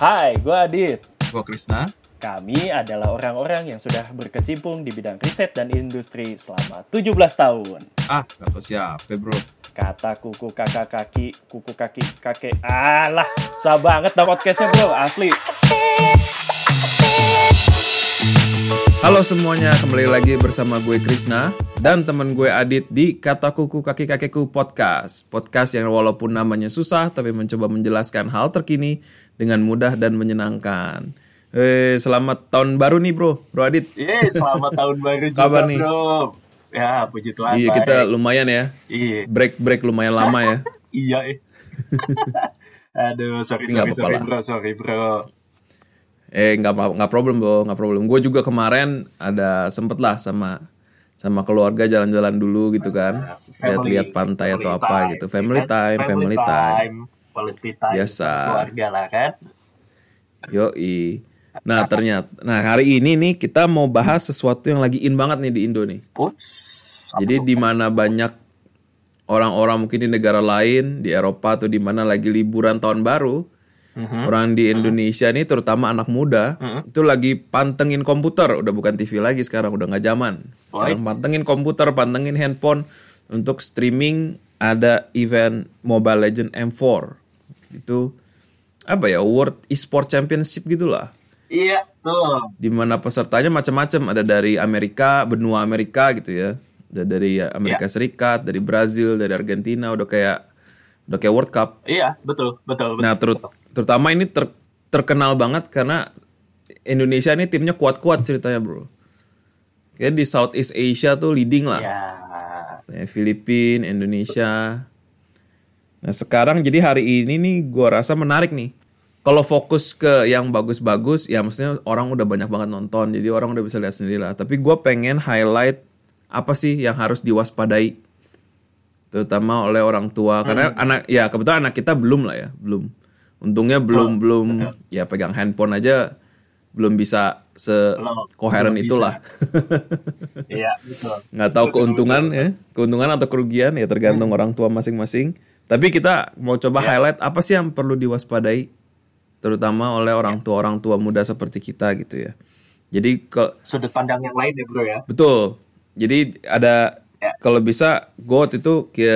Hai, gue Adit. Gue Krisna. Kami adalah orang-orang yang sudah berkecimpung di bidang riset dan industri selama 17 tahun. Ah, kata siapa bro? Kata kuku kakak kaki, kuku kaki kakek. Alah, susah banget dong podcastnya bro, asli. Halo semuanya, kembali lagi bersama gue Krisna dan teman gue Adit di Kata Kuku Kaki Kakekku Podcast. Podcast yang walaupun namanya susah tapi mencoba menjelaskan hal terkini dengan mudah dan menyenangkan. Eh, selamat tahun baru nih bro, bro Adit. Iya, selamat tahun baru juga Kabar nih? bro. Ya, puji Tuhan. Iya kita lumayan ya, Iya, break break lumayan lama ya. iya. eh. Aduh, sorry, Nggak sorry, sorry bro, sorry bro. Eh nggak nggak problem bro, nggak problem. Gue juga kemarin ada sempet lah sama sama keluarga jalan-jalan dulu gitu kan, lihat-lihat pantai atau family apa time, gitu. Family time, family time. Quality time. Biasa. Keluarga lah kan. Yoi. Nah ternyata, nah hari ini nih kita mau bahas sesuatu yang lagi in banget nih di Indo nih. Ups. Jadi di mana banyak orang-orang mungkin di negara lain, di Eropa atau di mana lagi liburan tahun baru, Mhm. orang di Indonesia nih terutama anak muda Mhm. itu lagi pantengin komputer, udah bukan TV lagi sekarang udah nggak zaman. Sekarang pantengin komputer, pantengin handphone untuk streaming ada event Mobile Legend M4 itu apa ya World Esport Championship gitulah Iya, tuh. di mana pesertanya macam-macam ada dari Amerika benua Amerika gitu ya ada dari Amerika Serikat dari Brazil dari Argentina udah kayak udah kayak World Cup Iya, betul, betul, betul. nah terut- terutama ini ter- terkenal banget karena Indonesia ini timnya kuat-kuat ceritanya bro kayak di Southeast Asia tuh leading lah Ya. Ya, Filipina, Indonesia. Nah sekarang jadi hari ini nih gua rasa menarik nih. Kalau fokus ke yang bagus-bagus, ya maksudnya orang udah banyak banget nonton, jadi orang udah bisa lihat sendiri lah. Tapi gua pengen highlight apa sih yang harus diwaspadai, terutama oleh orang tua. Karena anak, ya kebetulan anak kita belum lah ya, belum. Untungnya belum belum ya pegang handphone aja belum bisa se Belum, koheren belum itulah. Iya, betul. nggak tahu keuntungan ya keuntungan atau kerugian ya tergantung orang tua masing-masing. Tapi kita mau coba highlight apa sih yang perlu diwaspadai terutama oleh orang tua orang tua muda seperti kita gitu ya. Jadi ke Sudut pandang yang lain ya, Bro ya. betul. Jadi ada Ya. kalau bisa got itu ke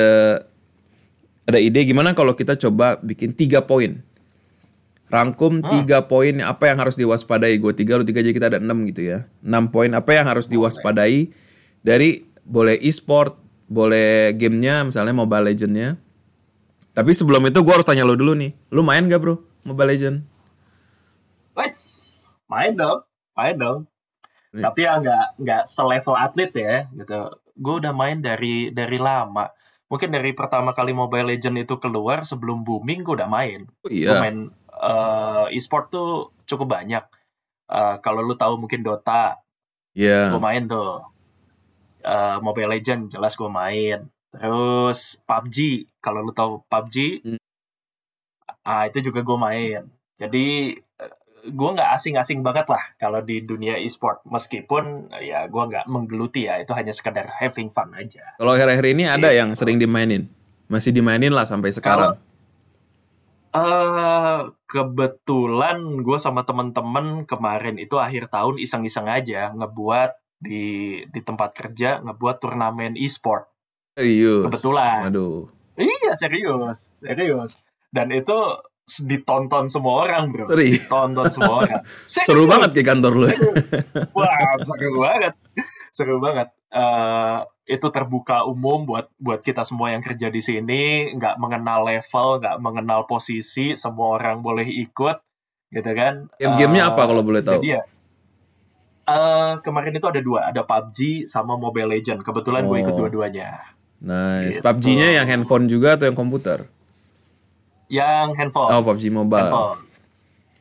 ada ide gimana kalau kita coba bikin tiga poin rangkum tiga poin apa yang harus diwaspadai gue tiga lu tiga jadi kita ada enam gitu ya enam poin apa yang harus diwaspadai dari boleh e-sport boleh gamenya misalnya Mobile Legend-nya tapi sebelum itu gue harus tanya lu dulu nih lu main gak bro Mobile Legend Wes, main dong, main dong. Nih. Tapi ya nggak nggak selevel atlet ya, gitu. Gue udah main dari dari lama. Mungkin dari pertama kali Mobile Legend itu keluar sebelum booming gue udah main. oh, Gue iya main eh, e-sport tuh cukup banyak. Eh, kalau lu tahu mungkin Dota, Iya gue main tuh. Eh, Mobile Legend jelas gue main. Terus PUBG, kalau lu tahu PUBG, Hmm. ah itu juga gue main. Jadi gue nggak asing-asing banget lah kalau di dunia e-sport. Meskipun ya gue nggak menggeluti ya, itu hanya sekedar having fun aja. kalau akhir-akhir ini ada yang sering dimainin masih dimainin lah sampai sekarang eh kebetulan gue sama temen-temen kemarin itu akhir tahun iseng-iseng aja ngebuat di di tempat kerja ngebuat turnamen e-sport. serius Kebetulan. waduh Iya serius, serius. Dan itu ditonton semua orang bro. Serius? Ditonton semua orang. seru Serius. banget ya kantor lu Wah seru banget, seru banget. Eh itu terbuka umum buat buat kita semua yang kerja di sini, nggak mengenal level, nggak mengenal posisi, semua orang boleh ikut, gitu kan? game-gamenya Eh, apa kalau boleh tahu Jadi ya, eh kemarin itu ada dua, ada PUBG sama Mobile Legend. Kebetulan gue ikut Oh. dua-duanya. Nice. Gitu. PUBG-nya yang handphone juga atau yang komputer? Yang handphone. Oh, PUBG Mobile. handphone.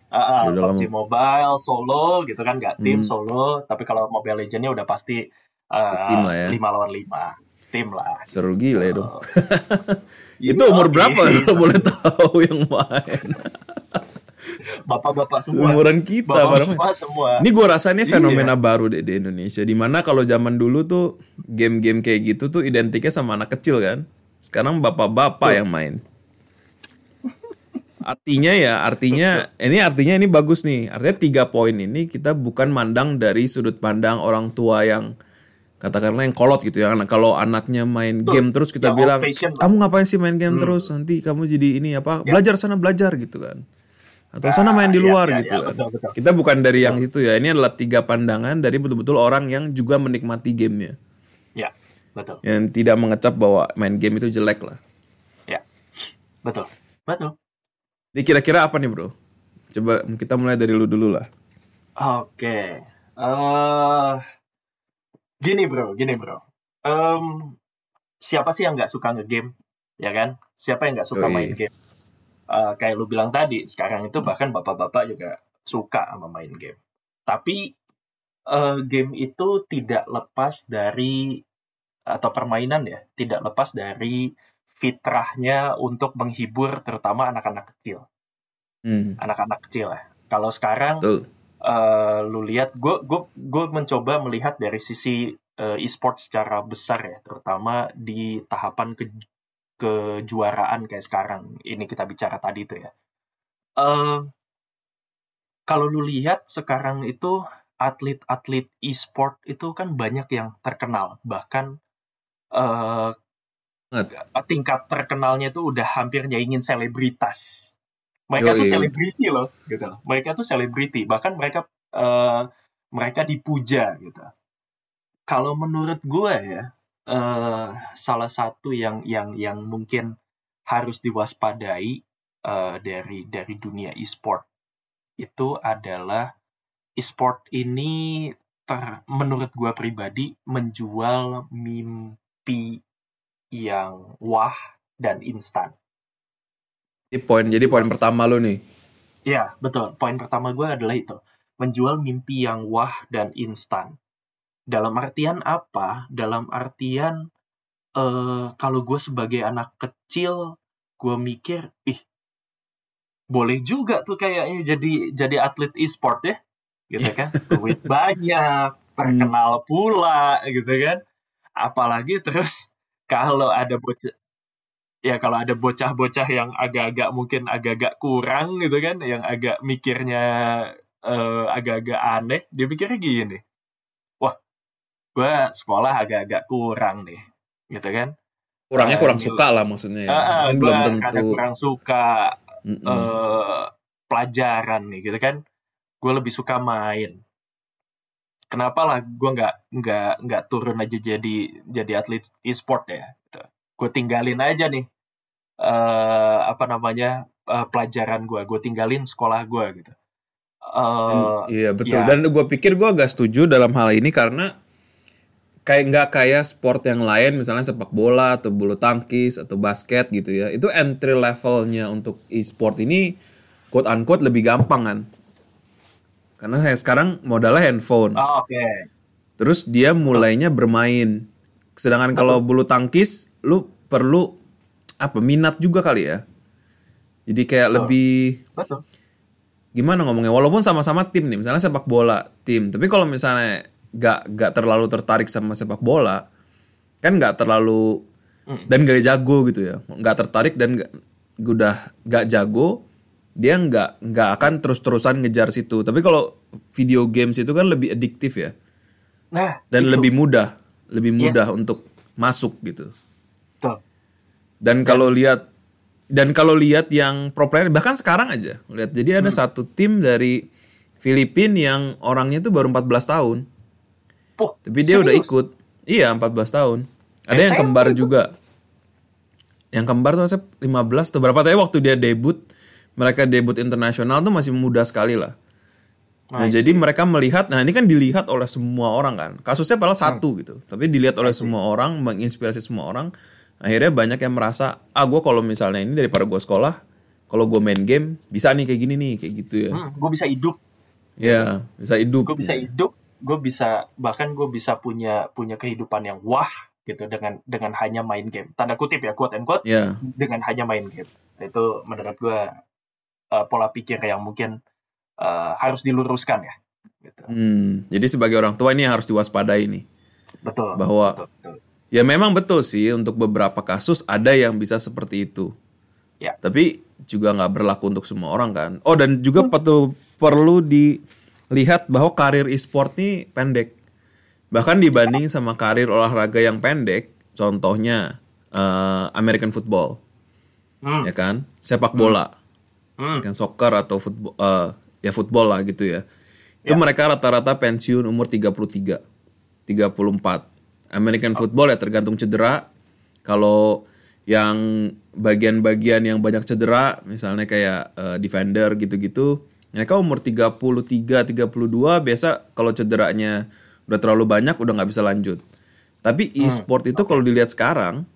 Ah, ah, udah PUBG lama. Mobile solo gitu kan nggak tim Hmm. solo tapi kalau Mobile Legends-nya udah pasti uh, Tim lah ya. lima lawan lima tim lah Seru gila ya dong. Iya, Itu umur oke. berapa kalau boleh tahu yang main? bapak-bapak semua Umuran kita bapak semua semua Ini gue rasa ini Iya. fenomena baru deh di Indonesia. Di mana kalau zaman dulu tuh game-game kayak gitu tuh identiknya sama anak kecil kan. Sekarang bapak-bapak yang main. artinya ya, artinya ini artinya ini bagus nih. Artinya tiga poin ini kita bukan mandang dari sudut pandang orang tua yang katakanlah yang kolot gitu ya. Nah, kalau anaknya main Betul. game terus kita bilang, kamu ngapain sih main game Hmm. terus? Nanti kamu jadi ini apa? Ya. Belajar sana belajar gitu kan. Atau sana main di Ah, luar ya, ya, gitu ya, kan. betul, betul. Kita bukan dari yang itu ya. Ini adalah tiga pandangan dari betul-betul orang yang juga menikmati gamenya. Ya, betul. Yang tidak mengecap bahwa main game itu jelek lah. Ya, betul. Betul. Jadi kira-kira apa nih bro? Coba kita mulai dari lu dulu lah. Oke. eh gini bro, gini bro. Em, siapa sih yang nggak suka ngegame, ya kan? Siapa yang nggak suka Yoi. main game? Eh, kayak lu bilang tadi, sekarang itu bahkan bapak-bapak juga suka sama main game. Tapi eh, game itu tidak lepas dari atau permainan ya, tidak lepas dari fitrahnya untuk menghibur terutama anak-anak kecil, Hmm, anak-anak kecil ya. Kalau sekarang. Eh lu lihat gue gue gue mencoba melihat dari sisi eh, e-sport secara besar ya terutama di tahapan ke kejuaraan kayak sekarang ini kita bicara tadi itu ya. Eh kalau lu lihat sekarang itu atlet-atlet e-sport itu kan banyak yang terkenal bahkan eh tingkat terkenalnya itu udah hampir nyaingin selebritas mereka tuh selebriti loh gitu mereka tuh selebriti. Bahkan mereka eh, mereka dipuja gitu. Kalau menurut gue ya eh, salah satu yang yang yang mungkin harus diwaspadai eh, dari dari dunia e-sport itu adalah e-sport ini ter, menurut gue pribadi menjual mimpi yang wah dan instan Jadi poin jadi poin pertama lu nih. Ya, betul. Poin pertama gue adalah itu. Menjual mimpi yang wah dan instan. Dalam artian apa? Dalam artian eh kalau gue sebagai anak kecil, gue mikir, ih, boleh juga tuh kayaknya jadi jadi atlet e-sport ya, gitu kan? Duit banyak, terkenal pula, gitu kan? Apalagi terus kalau ada bocah ya kalau ada bocah-bocah yang agak-agak mungkin agak-agak kurang gitu kan yang agak mikirnya eh, agak-agak aneh dia pikirnya gini wah gue sekolah agak-agak kurang nih gitu kan Kurangnya Eh, kurang ini- suka lah maksudnya ya. Ah, Kan belum tentu. kurang suka eh, pelajaran nih gitu kan gue lebih suka main kenapa lah gue nggak nggak nggak turun aja jadi jadi atlet e-sport ya gitu. Gue tinggalin aja nih eh apa namanya eh, pelajaran gue gue tinggalin sekolah gue gitu Eh, Iya betul. ya. Dan gue pikir gue agak setuju dalam hal ini karena kayak nggak kayak sport yang lain, misalnya sepak bola atau bulu tangkis atau basket gitu ya. Itu entry levelnya untuk e-sport ini quote unquote lebih gampang kan. Karena kayak sekarang modalnya handphone. oh, oke Terus dia mulainya bermain. Sedangkan kalau bulu tangkis lu perlu apa minat juga kali ya. Jadi kayak Betul. lebih betul gimana ngomongnya walaupun sama-sama tim nih misalnya sepak bola tim tapi kalau misalnya gak gak terlalu tertarik sama sepak bola kan nggak terlalu Mm. dan gak jago gitu ya nggak tertarik dan gak, udah gak jago dia nggak nggak akan terus-terusan ngejar situ tapi kalau video games itu kan lebih adiktif ya nah dan itu. lebih mudah lebih mudah Yes. untuk masuk gitu Betul. dan kalau lihat dan kalau lihat yang pro player bahkan sekarang aja lihat jadi ada satu tim dari Filipina yang orangnya tuh baru 14 tahun. Puh, Tapi dia udah serius? ikut. Iya, 14 tahun. Ada yang SMP kembar juga. Yang kembar tuh saya 15 tuh berapa tapi waktu dia debut mereka debut internasional tuh masih muda sekali lah. Nah, Nice. jadi mereka melihat, nah ini kan dilihat oleh semua orang kan. Kasusnya padahal satu gitu, tapi dilihat oleh semua orang, menginspirasi semua orang. Akhirnya banyak yang merasa, ah gue kalau misalnya ini daripada gue sekolah, kalau gue main game bisa nih kayak gini nih, kayak gitu ya. Hmm, gue bisa hidup Ya, bisa hidup. gue bisa hidup gue bisa bahkan gue bisa punya punya kehidupan yang wah gitu dengan dengan hanya main game tanda kutip ya quote and quote Ya, dengan hanya main game itu menurut gue uh, pola pikir yang mungkin uh, harus diluruskan ya gitu hmm, jadi sebagai orang tua ini yang harus diwaspadai nih. betul Bahwa- betul, betul. Ya memang betul sih untuk beberapa kasus ada yang bisa seperti itu. Ya. Tapi juga nggak berlaku untuk semua orang kan. Oh dan juga perlu perlu dilihat bahwa karir e-sport nih pendek. Bahkan dibanding sama karir olahraga yang pendek, contohnya eh, American football, Hmm. ya kan, sepak bola, Hmm. kan soccer atau football, eh, ya football lah gitu ya. Itu mereka rata-rata pensiun umur 33, 34. American football ya tergantung cedera. Kalau yang bagian-bagian yang banyak cedera, misalnya kayak eh, defender gitu-gitu, mereka umur 33, 32 biasa kalau cederanya udah terlalu banyak udah nggak bisa lanjut. Tapi e-sport itu kalau dilihat sekarang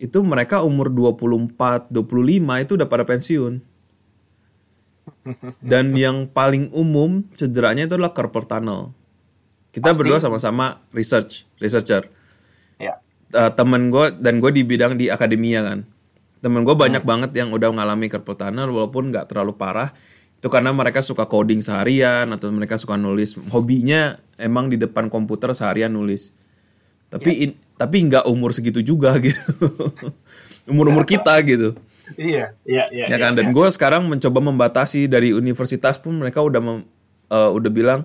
itu mereka umur 24, 25 itu udah pada pensiun. Dan yang paling umum cederanya itu adalah carpal tunnel. Kita berdua sama-sama research, researcher. Ya. Eh, temen gue dan gue di bidang di akademia kan. Temen gue banyak banget yang udah mengalami carpal tunnel walaupun nggak terlalu parah. Itu karena mereka suka coding seharian atau mereka suka nulis. Hobinya emang di depan komputer seharian nulis. Tapi in- tapi nggak umur segitu juga gitu. Umur-umur kita gitu. Iya, iya, iya. ya kan? Dan gue sekarang mencoba membatasi dari universitas pun mereka udah mem- eh, udah bilang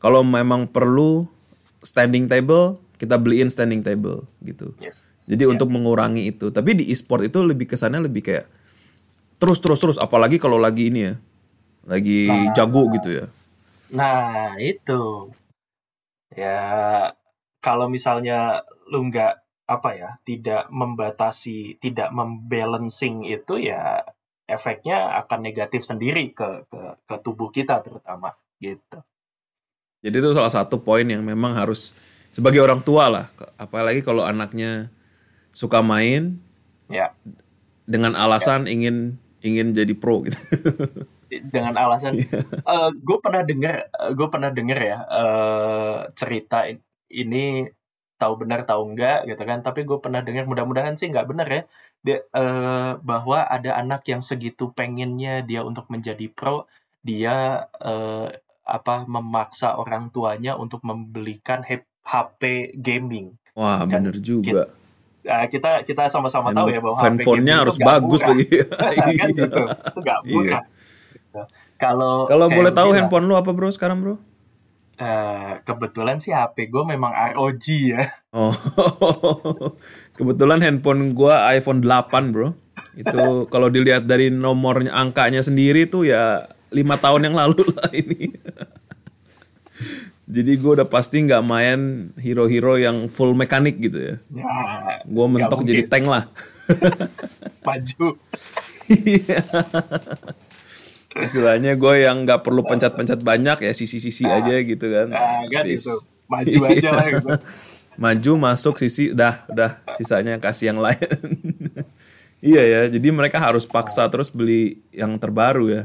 kalau memang perlu standing table kita beliin standing table gitu. Yes. jadi untuk mengurangi itu. Tapi di e-sport itu lebih kesannya lebih kayak terus terus terus. Apalagi kalau lagi ini ya lagi jago gitu ya. Nah, itu. Ya, kalau misalnya lu nggak apa ya, tidak membatasi, tidak membalancing itu ya efeknya akan negatif sendiri ke ke, ke tubuh kita terutama gitu. jadi itu salah satu poin yang memang harus sebagai orang tua lah apalagi kalau anaknya suka main Ya, dengan alasan ingin ingin jadi pro gitu. Dengan alasan. Gue pernah dengar gue pernah dengar ya eh, cerita in- ini tahu benar tahu enggak gitu kan tapi gue pernah dengar mudah-mudahan sih nggak benar ya dia, eh, bahwa ada anak yang segitu pengennya dia untuk menjadi pro dia eh, apa memaksa orang tuanya untuk membelikan HP gaming wah Dan bener juga Ah, kita kita sama-sama tahu ya bahwa handphonenya harus bagus murah. lagi kan gitu itu nggak Iya. murah Gitu. kalau Kalau boleh tahu handphone lu apa bro sekarang bro? Eh, kebetulan sih HP gue memang ROG ya. Oh, kebetulan handphone gua iPhone 8 bro. Itu kalau dilihat dari nomornya angkanya sendiri tuh ya lima tahun yang lalu lah ini. Jadi gue udah pasti nggak main hero-hero yang full mekanik gitu ya. Ya, Gue mentok jadi tank lah. maju. Istilahnya gue yang nggak perlu pencet-pencet banyak ya sisi-sisi aja gitu kan. Nah, kan gitu. Maju aja lah gitu. maju masuk sisi udah udah sisanya kasih yang lain iya ya jadi mereka harus paksa terus beli yang terbaru ya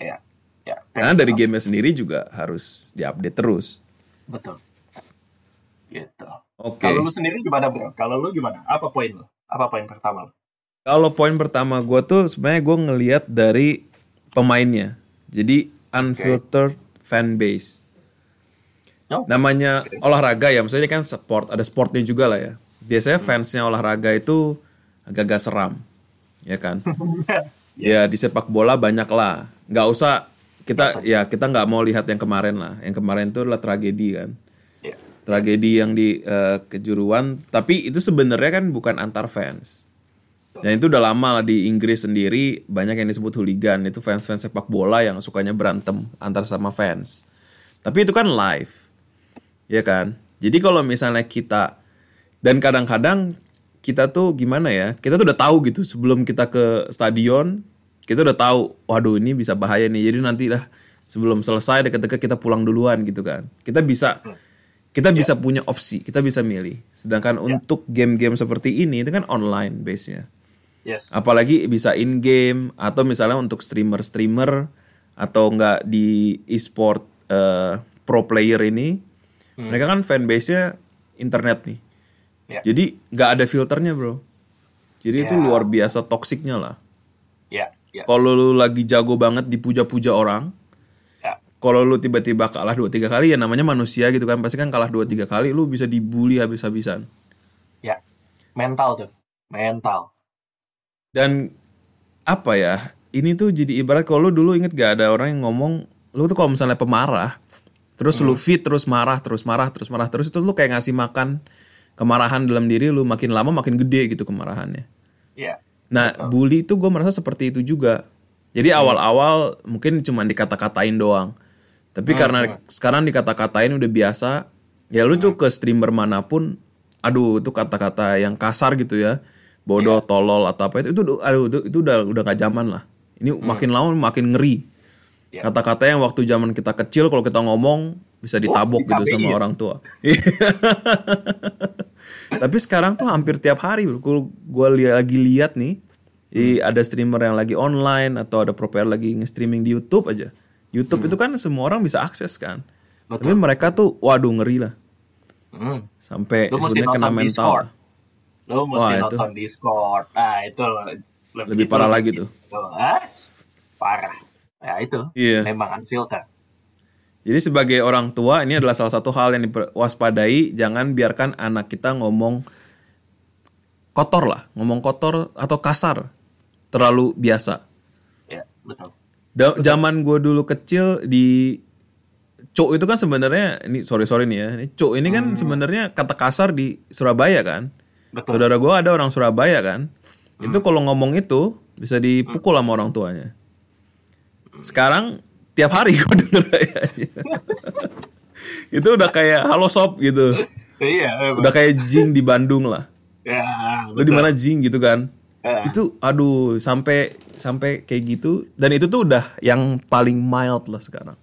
Ya, ya. karena dari gamenya sendiri juga harus diupdate terus Betul. Gitu. oke Kalau lu sendiri gimana bro? Kalau lu gimana? Apa poin lu? Apa poin pertama lu? kalau poin pertama gue tuh sebenarnya gue ngelihat dari pemainnya. Jadi unfiltered fan base Oh. namanya olahraga ya maksudnya kan sport ada sportnya juga lah ya. Biasanya fansnya olahraga itu agak-agak seram ya kan? Ya di sepak bola banyak lah nggak usah kita ya kita nggak mau lihat yang kemarin lah. Yang kemarin itu adalah tragedi kan? Ya. tragedi yang di eh, kejuruan. Tapi itu sebenarnya kan bukan antar fans dan itu udah lama lah di Inggris sendiri banyak yang disebut hooligan. Itu fans-fans sepak bola yang sukanya berantem antar sama fans. Tapi itu kan live ya kan? Jadi kalau misalnya kita dan kadang-kadang kita tuh gimana ya kita tuh udah tahu gitu sebelum kita ke stadion kita udah tahu waduh ini bisa bahaya nih. Jadi nanti lah sebelum selesai deket-deket kita pulang duluan gitu kan. Kita bisa kita bisa punya opsi kita bisa milih. Sedangkan untuk game-game seperti ini itu kan online base nya Yes. apalagi bisa in game atau misalnya untuk streamer-streamer atau enggak di e-sport eh, pro player ini mereka kan fanbase-nya internet nih Ya. jadi nggak ada filternya bro jadi itu Ya. luar biasa toksiknya lah Ya, ya. kalau lu lagi jago banget dipuja-puja orang Ya. kalau lu tiba-tiba kalah dua tiga kali ya namanya manusia gitu kan pasti kan kalah dua tiga kali lu bisa dibully habis-habisan Ya. Mental tuh. Mental. Dan apa ya? Ini tuh jadi ibarat kalau lu dulu inget gak ada orang yang ngomong lu tuh kalau misalnya pemarah terus lu fit terus marah terus marah terus marah terus itu lu kayak ngasih makan kemarahan dalam diri lu makin lama makin gede gitu kemarahannya. Iya. Nah, bully itu gue merasa seperti itu juga. Jadi awal-awal mungkin cuma dikata-katain doang. Tapi karena sekarang dikata-katain udah biasa, ya lu tuh ke streamer mana pun, aduh itu kata-kata yang kasar gitu ya, bodoh, tolol atau apa itu, itu aduh itu, itu udah udah gak zaman lah. Ini makin lama makin ngeri. Ya. Kata-kata yang waktu zaman kita kecil kalau kita ngomong bisa ditabok gitu sama dicabein. orang tua. Tapi sekarang tuh hampir tiap hari kalau gue lagi lihat nih, i- ada streamer yang lagi online atau ada pro player lagi nge-streaming di YouTube aja. YouTube itu kan semua orang bisa akses kan. Tapi mereka tuh waduh ngeri lah. Hmm. Sampai sebenarnya kena mental. Discord. Lu mesti Wah, itu. nonton Discord. Nah, itu lebih, Lebih parah lagi tuh. jelas. Parah. Ya itu. Iya. Memang unfiltered. Jadi sebagai orang tua ini adalah salah satu hal yang diwaspadai, jangan biarkan anak kita ngomong kotor lah, ngomong kotor atau kasar terlalu biasa. Ya, betul. Da- zaman gue dulu kecil di cok itu kan sebenarnya ini sorry sorry nih ya, ini cok ini kan sebenarnya kata kasar di Surabaya kan. Betul. Saudara gue ada orang Surabaya kan, itu kalau ngomong itu bisa dipukul sama orang tuanya. Sekarang tiap hari gue denger kayaknya. itu udah kayak halo sob gitu, Iya, memang. udah kayak jing di Bandung lah. Ya, Lu di mana jing gitu kan? Ya. Itu aduh sampai sampai kayak gitu dan itu tuh udah yang paling mild lah sekarang.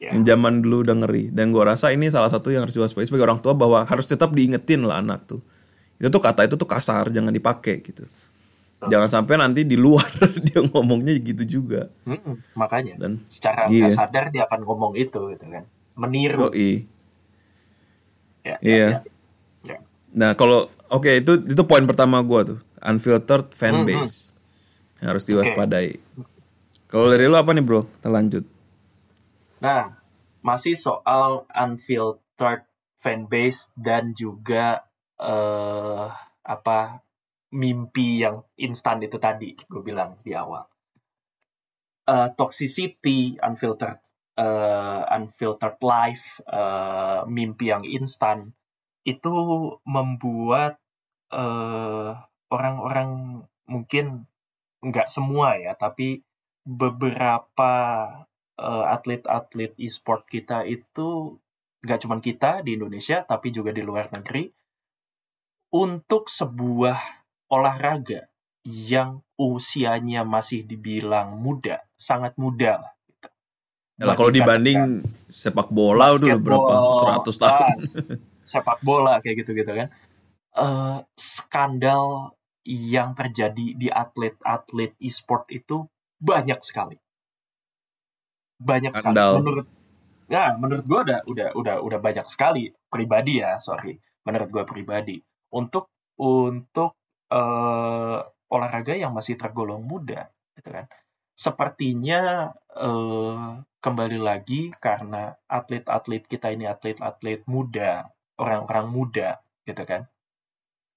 Ya. Yang zaman dulu udah ngeri dan gua rasa ini salah satu yang harus diwaspadai sebagai orang tua bahwa harus tetap diingetin lah anak tuh. Itu tuh kata itu tuh kasar, jangan dipakai gitu. Jangan sampai nanti di luar dia ngomongnya gitu juga. Mm, makanya. Dan Secara iya. sadar dia akan ngomong itu gitu kan. Meniru. Yoi. Ya, Iya. ya, ya. Nah, kalau oke itu itu poin pertama gua tuh, unfiltered fan base. Yang harus diwaspadai. Kalau dari lu apa nih, Bro? Kita lanjut. Nah, masih soal unfiltered fanbase dan juga eh apa mimpi yang instan itu tadi gue bilang di awal. Eh, toxicity, unfiltered eh, unfiltered life, eh, mimpi yang instan itu membuat eh, orang-orang mungkin nggak semua ya, tapi beberapa eh, atlet-atlet e-sport kita itu nggak cuma kita di Indonesia, tapi juga di luar negeri, untuk sebuah olahraga yang usianya masih dibilang muda, sangat muda lah. gitu. Lah, kalau dibanding sepak bola udah berapa 100 tahun. ah, sepak bola kayak gitu-gitu kan. Eh, skandal yang terjadi di atlet-atlet e-sport itu banyak sekali. Banyak sekali. Skandal. Menurut ya, menurut gua udah udah udah udah banyak sekali pribadi ya, sorry. Menurut gua pribadi untuk untuk eh, olahraga yang masih tergolong muda, gitu kan. Sepertinya eh, kembali lagi karena atlet-atlet kita ini atlet-atlet muda, orang-orang muda, gitu kan.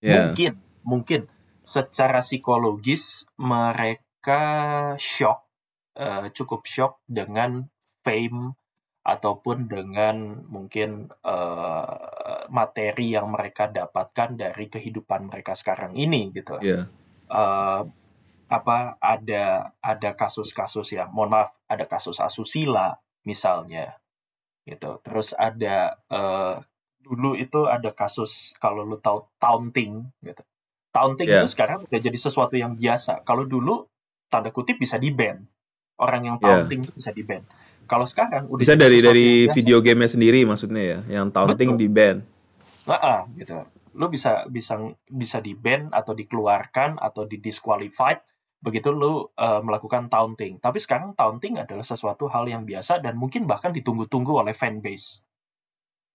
Ya. Mungkin, mungkin secara psikologis mereka shock, eh, cukup shock dengan fame ataupun dengan mungkin eh, materi yang mereka dapatkan dari kehidupan mereka sekarang ini gitu. Iya. Eh, apa ada ada kasus-kasus yang mohon maaf ada kasus asusila misalnya gitu terus ada eh, dulu itu ada kasus kalau lu tahu taunting gitu taunting Yeah. itu sekarang udah jadi sesuatu yang biasa kalau dulu tanda kutip bisa di ban orang yang Yeah. taunting itu bisa di ban kalau sekarang udah Bisa dari dari biasa. video gamenya sendiri maksudnya ya, yang taunting Betul. di ban. Nah, gitu. Lu bisa bisa bisa di ban atau dikeluarkan atau di disqualified begitu lu eh, melakukan taunting. Tapi sekarang taunting adalah sesuatu hal yang biasa dan mungkin bahkan ditunggu-tunggu oleh fanbase.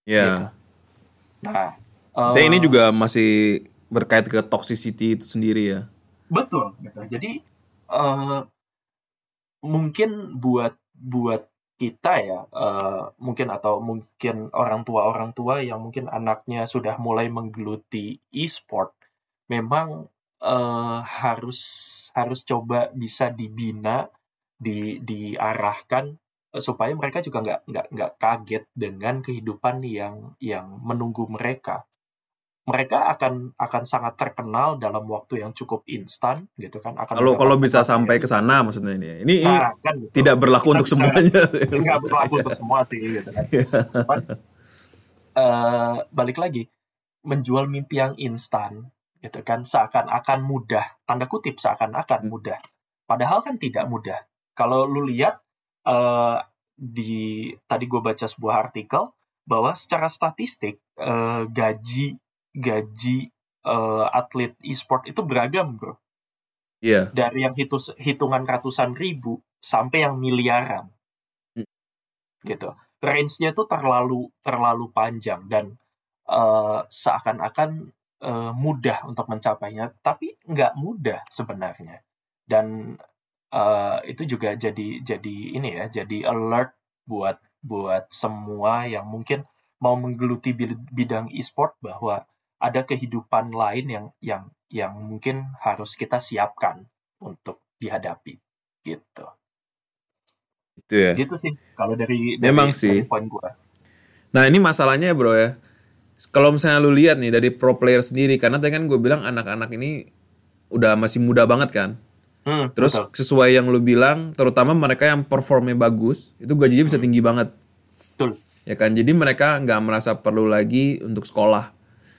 Ya. Nah, Dan eh, ini juga masih berkait ke toxicity itu sendiri ya. betul gitu. Jadi eh, mungkin buat buat kita ya eh, mungkin atau mungkin orang tua orang tua yang mungkin anaknya sudah mulai menggeluti e-sport memang eh, harus harus coba bisa dibina, di diarahkan eh, supaya mereka juga nggak nggak nggak kaget dengan kehidupan yang yang menunggu mereka. Mereka akan akan sangat terkenal dalam waktu yang cukup instan gitu kan. Akan Kalau kalau bisa sampai ke sana maksudnya ini. Ini, Nah, kan gitu. tidak berlaku Kita untuk bisa- semuanya. nggak berlaku untuk semua sih gitu kan. Cuman eh, balik lagi menjual mimpi yang instan gitu kan seakan-akan mudah tanda kutip seakan-akan mudah padahal kan tidak mudah kalau lu lihat eh, di tadi gue baca sebuah artikel bahwa secara statistik eh, gaji gaji eh, atlet e-sport itu beragam bro Iya. dari yang hitus, hitungan ratusan ribu sampai yang miliaran Hmm. gitu range-nya tuh terlalu terlalu panjang dan eh, seakan-akan eh, mudah untuk mencapainya tapi nggak mudah sebenarnya dan eh, itu juga jadi jadi ini ya jadi alert buat buat semua yang mungkin mau menggeluti bid- bidang e-sport bahwa ada kehidupan lain yang yang yang mungkin harus kita siapkan untuk dihadapi gitu Itu ya. gitu sih kalau dari, dari Memang sih. dari poin gua Nah ini masalahnya bro ya. Kalau misalnya lu lihat nih dari pro player sendiri, karena tadi kan gue bilang anak-anak ini udah masih muda banget kan. Hmm, Terus betul, sesuai yang lu bilang, terutama mereka yang performnya bagus, itu gajinya bisa tinggi banget. betul. Ya kan, jadi mereka nggak merasa perlu lagi untuk sekolah.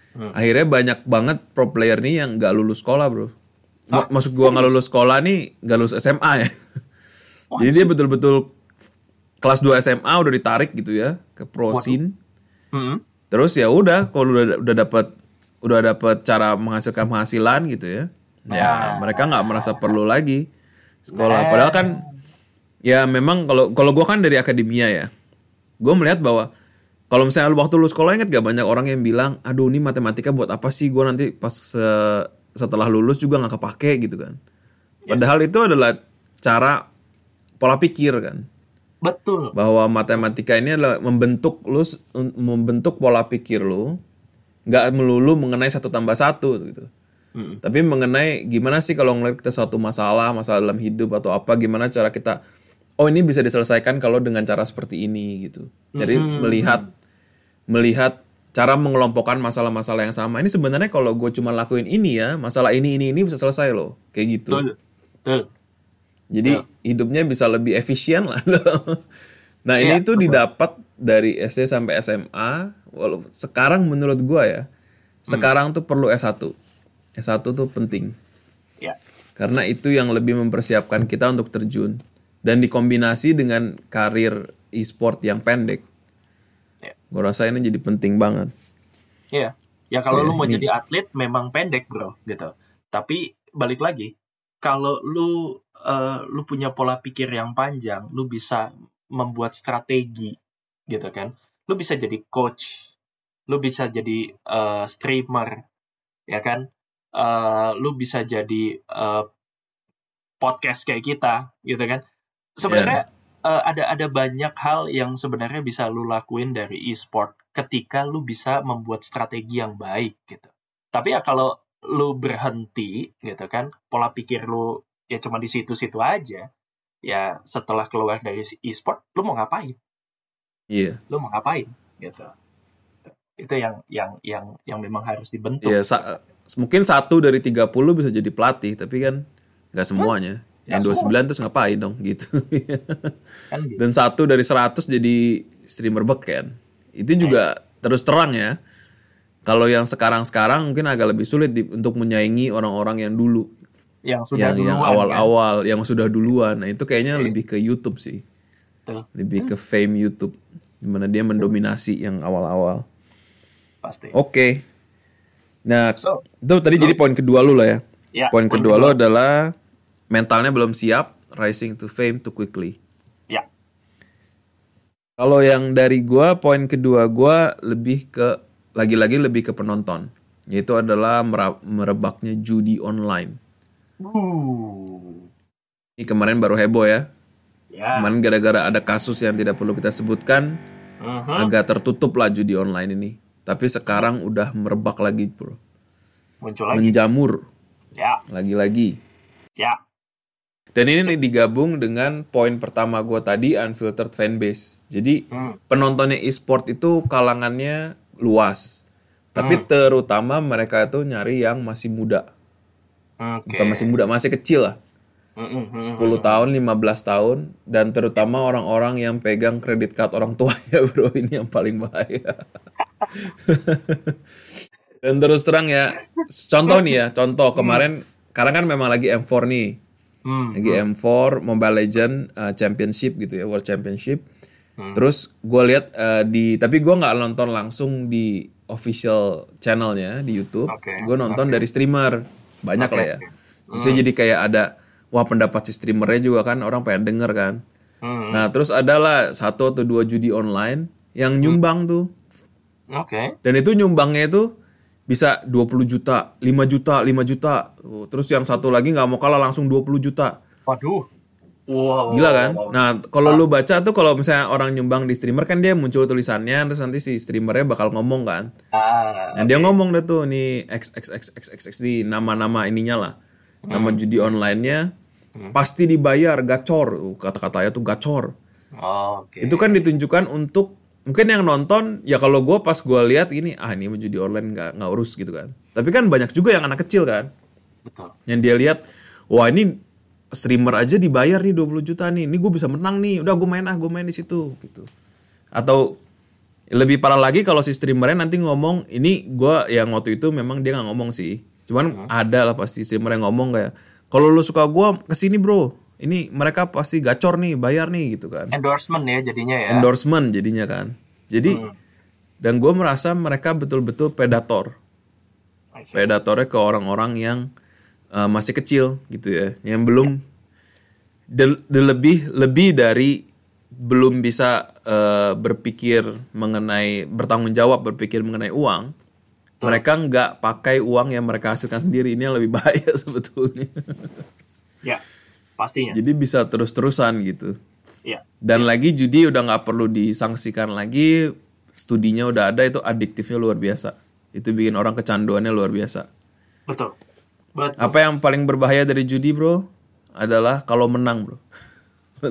Hmm. Akhirnya banyak banget pro player nih yang nggak lulus sekolah bro. Ma- Maksud gua nggak lulus sekolah nih, nggak lulus SMA ya. jadi dia betul-betul kelas 2 SMA udah ditarik gitu ya ke pro scene. Hmm, Terus ya udah kalau udah udah dapat udah dapat cara menghasilkan penghasilan gitu ya. Ya, Nah. mereka nggak merasa perlu lagi sekolah. Nah. Padahal kan ya memang kalau kalau gua kan dari akademia ya. Gue melihat bahwa kalau misalnya waktu lu sekolah inget gak banyak orang yang bilang, aduh ini matematika buat apa sih? Gue nanti pas se- setelah lulus juga nggak kepake gitu kan. Padahal itu adalah cara pola pikir kan. Betul. Bahwa matematika ini adalah membentuk lu membentuk pola pikir lu nggak melulu mengenai satu tambah satu gitu. Hmm, tapi mengenai gimana sih kalau ngeliat kita suatu masalah masalah dalam hidup atau apa gimana cara kita oh ini bisa diselesaikan kalau dengan cara seperti ini gitu. Jadi melihat melihat cara mengelompokkan masalah-masalah yang sama. Ini sebenarnya kalau gue cuma lakuin ini ya masalah ini ini ini bisa selesai loh. Kayak gitu. Betul. Betul. Jadi hidupnya bisa lebih efisien lah. nah ini Iya, tuh didapat dari SD sampai SMA. Walaupun sekarang menurut gua ya, sekarang tuh perlu S1. S1 tuh penting. Ya. Karena itu yang lebih mempersiapkan kita untuk terjun. Dan dikombinasi dengan karir e-sport yang pendek. Gue rasa ini jadi penting banget. Iya. Ya kalau Oke, lu mau ini- jadi atlet memang pendek, Bro, gitu. Tapi balik lagi, kalau lu eh, lu punya pola pikir yang panjang, lu bisa membuat strategi gitu kan. Lu bisa jadi coach, lu bisa jadi eh, streamer, ya kan? Eh, lu bisa jadi eh, podcast kayak kita, gitu kan? Sebenarnya eh, ada ada banyak hal yang sebenarnya bisa lu lakuin dari e-sport ketika lu bisa membuat strategi yang baik gitu. Tapi ya kalau lu berhenti gitu kan, pola pikir lu ya cuma di situ-situ aja, ya setelah keluar dari e-sport lu mau ngapain? Iya. Lu mau ngapain gitu. Itu yang yang yang yang memang harus dibentuk. Iya, sa- mungkin satu dari 30 bisa jadi pelatih, tapi kan nggak semuanya. Yang 29 terus ngapain dong gitu. Kan gitu. Dan satu dari 100 jadi streamer beken. Itu juga terus terang ya. Kalau yang sekarang-sekarang mungkin agak lebih sulit di- untuk menyaingi orang-orang yang dulu. Yang sudah yang yang duluan, kan. awal-awal, yang sudah duluan. Nah, itu kayaknya lebih ke YouTube sih. Betul. Lebih ke fame YouTube. Di mana dia mendominasi yang awal-awal. Pasti. Oke. Nah, So, itu tadi jadi poin kedua lu lah ya. ya, Poin kedua lo adalah mentalnya belum siap, rising to fame too quickly. Ya. Kalau yang dari gua, poin kedua gua lebih ke lagi-lagi lebih ke penonton, yaitu adalah merebaknya judi online. Uh. Ini kemarin baru heboh ya. Ya. Kemarin gara-gara ada kasus yang tidak perlu kita sebutkan, Mhm. agak tertutup lah judi online ini. Tapi sekarang udah merebak lagi, bro. Muncul lagi. Menjamur Ya, lagi-lagi. ya. Dan ini nih digabung dengan poin pertama gue tadi unfiltered fanbase. Jadi Hmm. penontonnya e-sport itu kalangannya luas. Tapi terutama mereka itu nyari yang masih muda. Oke. Bukan masih muda, masih kecil lah. Mm, mm, mm. 10 tahun, 15 tahun dan terutama orang-orang yang pegang kredit card orang tuanya, Bro. Ini yang paling bahaya. dan terus terang ya, contoh nih ya, contoh kemarin karena kan memang lagi M4 nih. Hmm. lagi M4 Mobile Legend uh, Championship gitu ya World Championship. Terus gue lihat uh, di tapi gue nggak nonton langsung di official channelnya di YouTube. Oke, gue nonton dari streamer. Banyak lah ya. bisa jadi kayak ada wah pendapat si streamernya juga kan orang pengen denger kan. Hmm. nah terus adalah satu atau dua judi online yang nyumbang tuh. Oke. dan itu nyumbangnya itu bisa 20 juta, 5 juta, 5 juta. Oh, Terus yang satu lagi nggak mau kalah langsung 20 juta. Waduh. Wow. Gila kan? Nah, kalau lu baca tuh kalau misalnya orang nyumbang di streamer kan dia muncul tulisannya terus nanti si streamernya bakal ngomong kan. Ah. Nah, dia ngomong deh tuh nih XXXXX di nama-nama ininya lah. Nama judi online-nya pasti dibayar gacor. Kata-katanya tuh gacor. Oh, Oke. Itu kan ditunjukkan untuk mungkin yang nonton ya kalau gue pas gue lihat ini ah ini mah judi online nggak nggak urus gitu kan. Tapi kan banyak juga yang anak kecil kan. Betul. yang dia lihat wah ini streamer aja dibayar nih 20 juta nih ini gue bisa menang nih udah gue main ah gue main di situ gitu. Atau lebih parah lagi kalau si streamernya nanti ngomong ini gue yang waktu itu memang dia nggak ngomong sih. Cuman ada lah pasti streamer yang ngomong kayak kalau lu suka gue ke sini bro ini mereka pasti gacor nih bayar nih gitu kan Endorsement ya jadinya ya. endorsement jadinya kan jadi dan gue merasa mereka betul-betul predator predatornya ke orang-orang yang uh, masih kecil gitu ya, yang belum de- de- lebih lebih dari belum bisa uh, berpikir mengenai bertanggung jawab berpikir mengenai uang. Mereka nggak pakai uang yang mereka hasilkan sendiri ini yang lebih bahaya sebetulnya. Ya. Pastinya. Jadi bisa terus-terusan gitu. Ya. Dan lagi judi udah nggak perlu disangsikan lagi, studinya udah ada itu adiktifnya luar biasa. Itu bikin orang kecanduannya luar biasa. Betul. Betul. Apa yang paling berbahaya dari judi, bro? Adalah kalau menang, bro.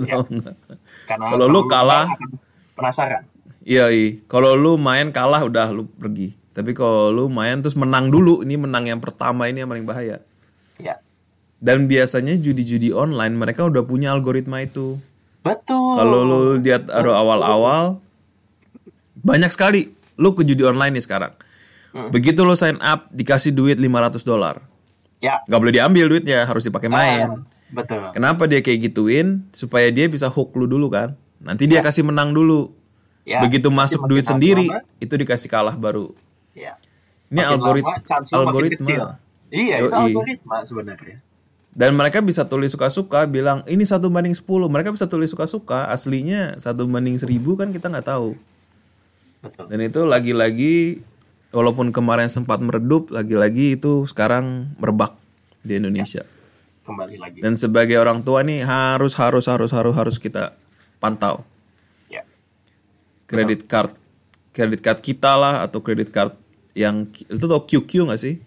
Karena Kalau lu kalah, penasaran. iya, iya. Kalau lu main kalah, udah lu pergi. Tapi kalau lu main terus menang dulu, ini menang yang pertama ini yang paling bahaya. Ya. Dan biasanya judi-judi online mereka udah punya algoritma itu. Betul. Kalau lu lihat aduh awal-awal banyak sekali lu ke judi online nih sekarang. Begitu lu sign up dikasih duit 500 dolar. Ya. Gak boleh diambil duitnya, harus dipakai main. Betul. Kenapa dia kayak gituin? Supaya dia bisa hook lu dulu kan. Nanti dia kasih menang dulu. Ya. Begitu masuk duit lama, sendiri, itu dikasih kalah baru. Ya. Ini Makin algorit lama, algoritma. Iya, itu algoritma sebenarnya. Dan mereka bisa tulis suka-suka, bilang ini satu banding 10. Mereka bisa tulis suka-suka, aslinya satu banding 1000 kan kita nggak tahu. Dan itu lagi-lagi, walaupun kemarin sempat meredup, lagi-lagi itu sekarang merebak di Indonesia. Kembali lagi. Dan sebagai orang tua nih harus harus harus harus harus kita pantau Ya. kredit card, kredit card kita lah atau kredit card yang itu tau QQ nggak sih?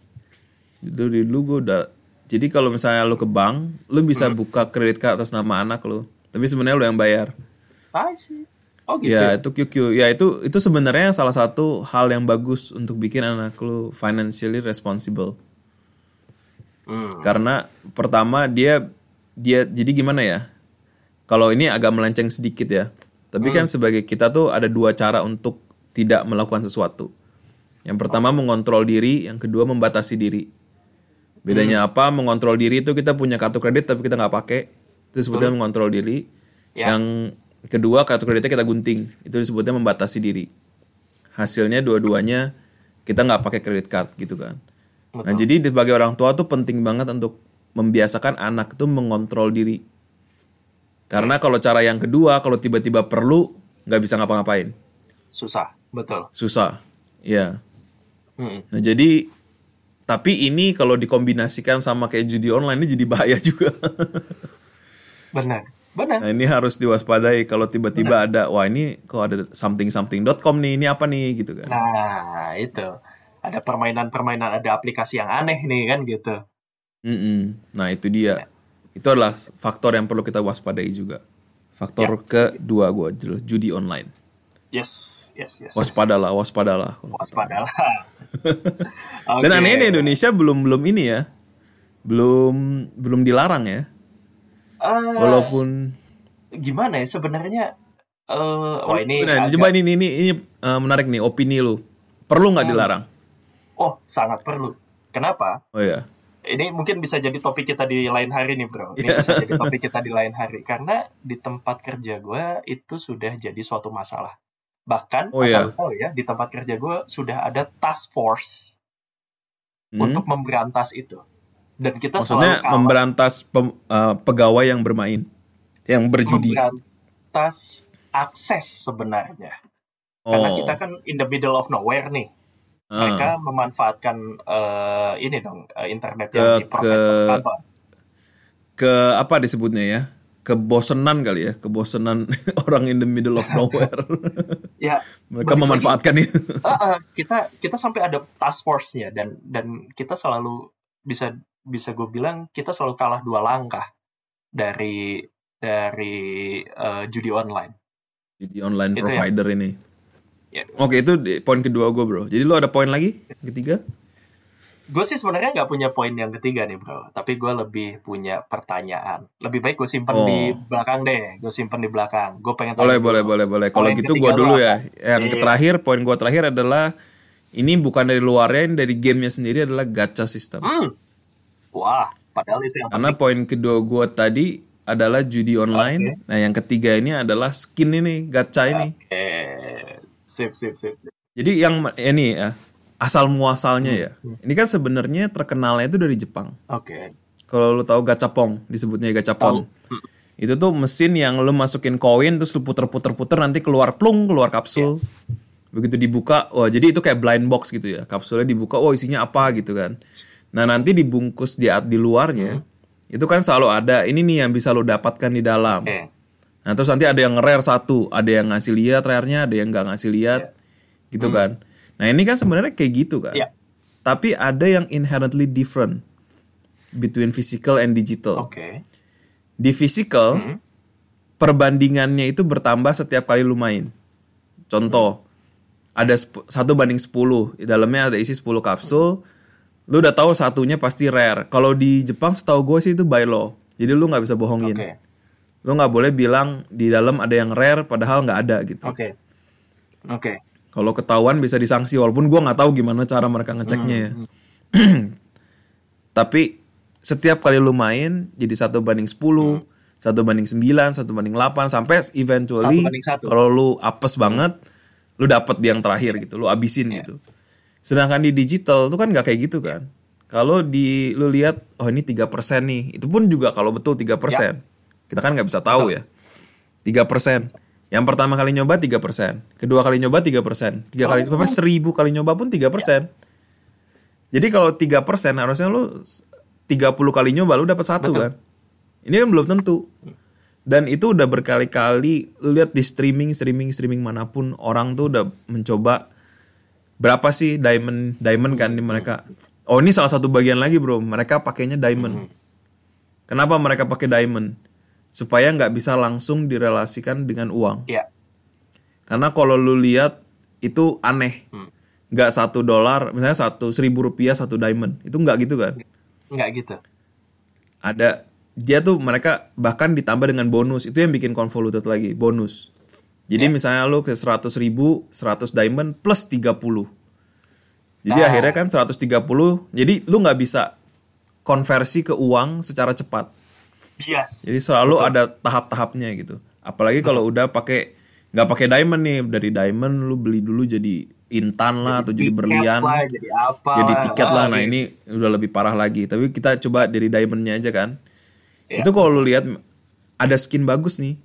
Dulu dulu gue udah. Jadi kalau misalnya lu ke bank, lu bisa buka kredit card atas nama anak lu. Tapi sebenarnya lu yang bayar. I see. Oh gitu. Ya itu QQ. Ya itu itu sebenarnya salah satu hal yang bagus untuk bikin anak lu financially responsible. Hmm. Karena pertama dia dia jadi gimana ya? Kalau ini agak melenceng sedikit ya. Tapi kan sebagai kita tuh ada dua cara untuk tidak melakukan sesuatu. Yang pertama mengontrol diri, yang kedua membatasi diri. Bedanya apa? Mengontrol diri itu kita punya kartu kredit tapi kita nggak pakai. Itu sebutnya mengontrol diri. Ya. Yang kedua kartu kreditnya kita gunting. Itu disebutnya membatasi diri. Hasilnya dua-duanya kita nggak pakai kredit card gitu kan. Nah jadi sebagai orang tua tuh penting banget untuk membiasakan anak itu mengontrol diri. Karena kalau cara yang kedua, kalau tiba-tiba perlu nggak bisa ngapa-ngapain, Susah. Betul. susah. Ya. Hmm. Nah jadi tapi ini kalau dikombinasikan sama kayak judi online ini jadi bahaya juga. Benar. Benar. nah ini harus diwaspadai kalau tiba-tiba ada wah ini kok ada something something.com nih ini apa nih gitu kan. Nah, itu. Ada permainan-permainan, ada aplikasi yang aneh nih kan gitu. Mm-mm. Nah itu dia Itu adalah faktor yang perlu kita waspadai juga. Faktor kedua gue jelas judi online. Yes, yes, yes. Waspadalah, waspadalah. Waspadalah. Dan Oke. anehnya Indonesia belum belum ini ya, belum belum dilarang ya. Eh, Walaupun gimana ya sebenarnya eh wah ini nah, agak- coba ini ini ini, ini, eh, menarik nih opini lu. Perlu nggak dilarang? oh sangat perlu. Kenapa? Oh ya. Ini mungkin bisa jadi topik kita di lain hari nih bro. Ini bisa jadi topik kita di lain hari karena di tempat kerja gue itu sudah jadi suatu masalah. Bahkan Oh, asal iya. lu tahu ya di tempat kerja gue sudah ada task force Hmm? untuk memberantas itu. Dan kita Maksudnya selalu kalah memberantas pem- eh, pegawai yang bermain, yang berjudi. memberantas akses sebenarnya. Karena Oh, kita kan in the middle of nowhere nih. ah. Mereka memanfaatkan eh, ini dong eh, internet Ke- yang di ke- kantor. ke apa disebutnya ya? Kebosenan kali ya, kebosenan orang in the middle of nowhere. Ya, Mereka memanfaatkan itu. eh, eh, kita kita sampai ada task force-nya dan dan kita selalu bisa bisa gue bilang kita selalu kalah dua langkah dari dari eh, judi online. Jadi online Itu provider ini. Ya. Oke itu poin kedua gue bro. Jadi lo ada poin lagi ketiga? Gue sih sebenarnya nggak punya poin yang ketiga nih bro, tapi gue lebih punya pertanyaan. Lebih baik gue simpen Oh. di belakang deh, gue simpen di belakang. Gue pengen Boleh boleh dulu. boleh boleh. Kalau gitu gue dulu ya. Yang Iya. terakhir poin gue terakhir adalah ini bukan dari luarnya, ini dari gamenya sendiri adalah gacha system. Hmm. Wah, padahal itu yang Karena poin kedua gue tadi adalah judi online. Nah yang ketiga ini adalah skin ini, gacha ini. Oke, sip, sip, sip. Jadi yang ini ya asal muasalnya ya. Hmm. Ini kan sebenarnya terkenalnya itu dari Jepang. Oke, Kalau lu tahu gachapon, disebutnya gachapon. Hmm. Itu tuh mesin yang lu masukin koin terus lu puter-puter-puter nanti keluar plung, keluar kapsul. Begitu dibuka, wah jadi itu kayak blind box gitu ya. Kapsulnya dibuka, oh isinya apa gitu kan. Nah, nanti dibungkus di di luarnya. Itu kan selalu ada ini nih yang bisa lu dapatkan di dalam. oke, Nah, terus nanti ada yang rare satu, ada yang ngasih lihat rare-nya, ada yang nggak ngasih lihat. Gitu kan. Nah, ini kan sebenarnya kayak gitu kan. Iya. Tapi ada yang inherently different between physical and digital. oke, Di physical, Hmm. perbandingannya itu bertambah setiap kali lu main. Contoh, ada sep- satu banding 10, di dalamnya ada isi 10 kapsul, lu udah tahu satunya pasti rare. Kalau di Jepang setahu gue sih itu by law. Jadi lu nggak bisa bohongin. oke, Lu nggak boleh bilang di dalam ada yang rare padahal nggak ada gitu. oke, oke. Kalau ketahuan bisa disanksi walaupun gua nggak tahu gimana cara mereka ngeceknya ya. Tapi setiap kali lu main jadi satu banding 10, satu banding 9, satu banding 8 sampai eventually kalau lu apes banget lu dapet di yang terakhir gitu, lu abisin gitu. Sedangkan di digital tuh kan nggak kayak gitu kan. Kalau di lu lihat oh ini 3% nih, itu pun juga kalau betul 3%. Kita kan nggak bisa tahu ya. 3%. Yang pertama kali nyoba 3%, kedua kali nyoba 3%, tiga kali sampai seribu kali nyoba pun 3%. Jadi kalau 3% harusnya lu 30 kali nyoba lu dapat satu kan. Ini kan belum tentu. Dan itu udah berkali-kali lu lihat di streaming, streaming, streaming mana pun orang tuh udah mencoba berapa sih diamond diamond kan di mereka. Oh, ini salah satu bagian lagi, Bro. Mereka pakainya diamond. Kenapa mereka pakai diamond? Supaya nggak bisa langsung direlasikan dengan uang. Iya, Karena kalau lu lihat itu aneh. Nggak satu dolar, misalnya satu seribu rupiah satu diamond. Itu nggak gitu kan? nggak gitu. Ada dia tuh mereka bahkan ditambah dengan bonus. Itu yang bikin convoluted lagi, bonus. Jadi misalnya lu ke 100 ribu, 100 diamond plus 30. Jadi akhirnya kan 130, jadi lu nggak bisa konversi ke uang secara cepat. Bias. Jadi selalu ada tahap-tahapnya gitu. Apalagi kalau udah pakai nggak pakai diamond nih, dari diamond lu beli dulu jadi intan lah atau jadi berlian, lah, jadi apa? jadi tiket lah. Nah gitu. ini udah lebih parah lagi. Tapi kita coba dari diamondnya aja kan. Iya. Itu kalau lu lihat ada skin bagus nih.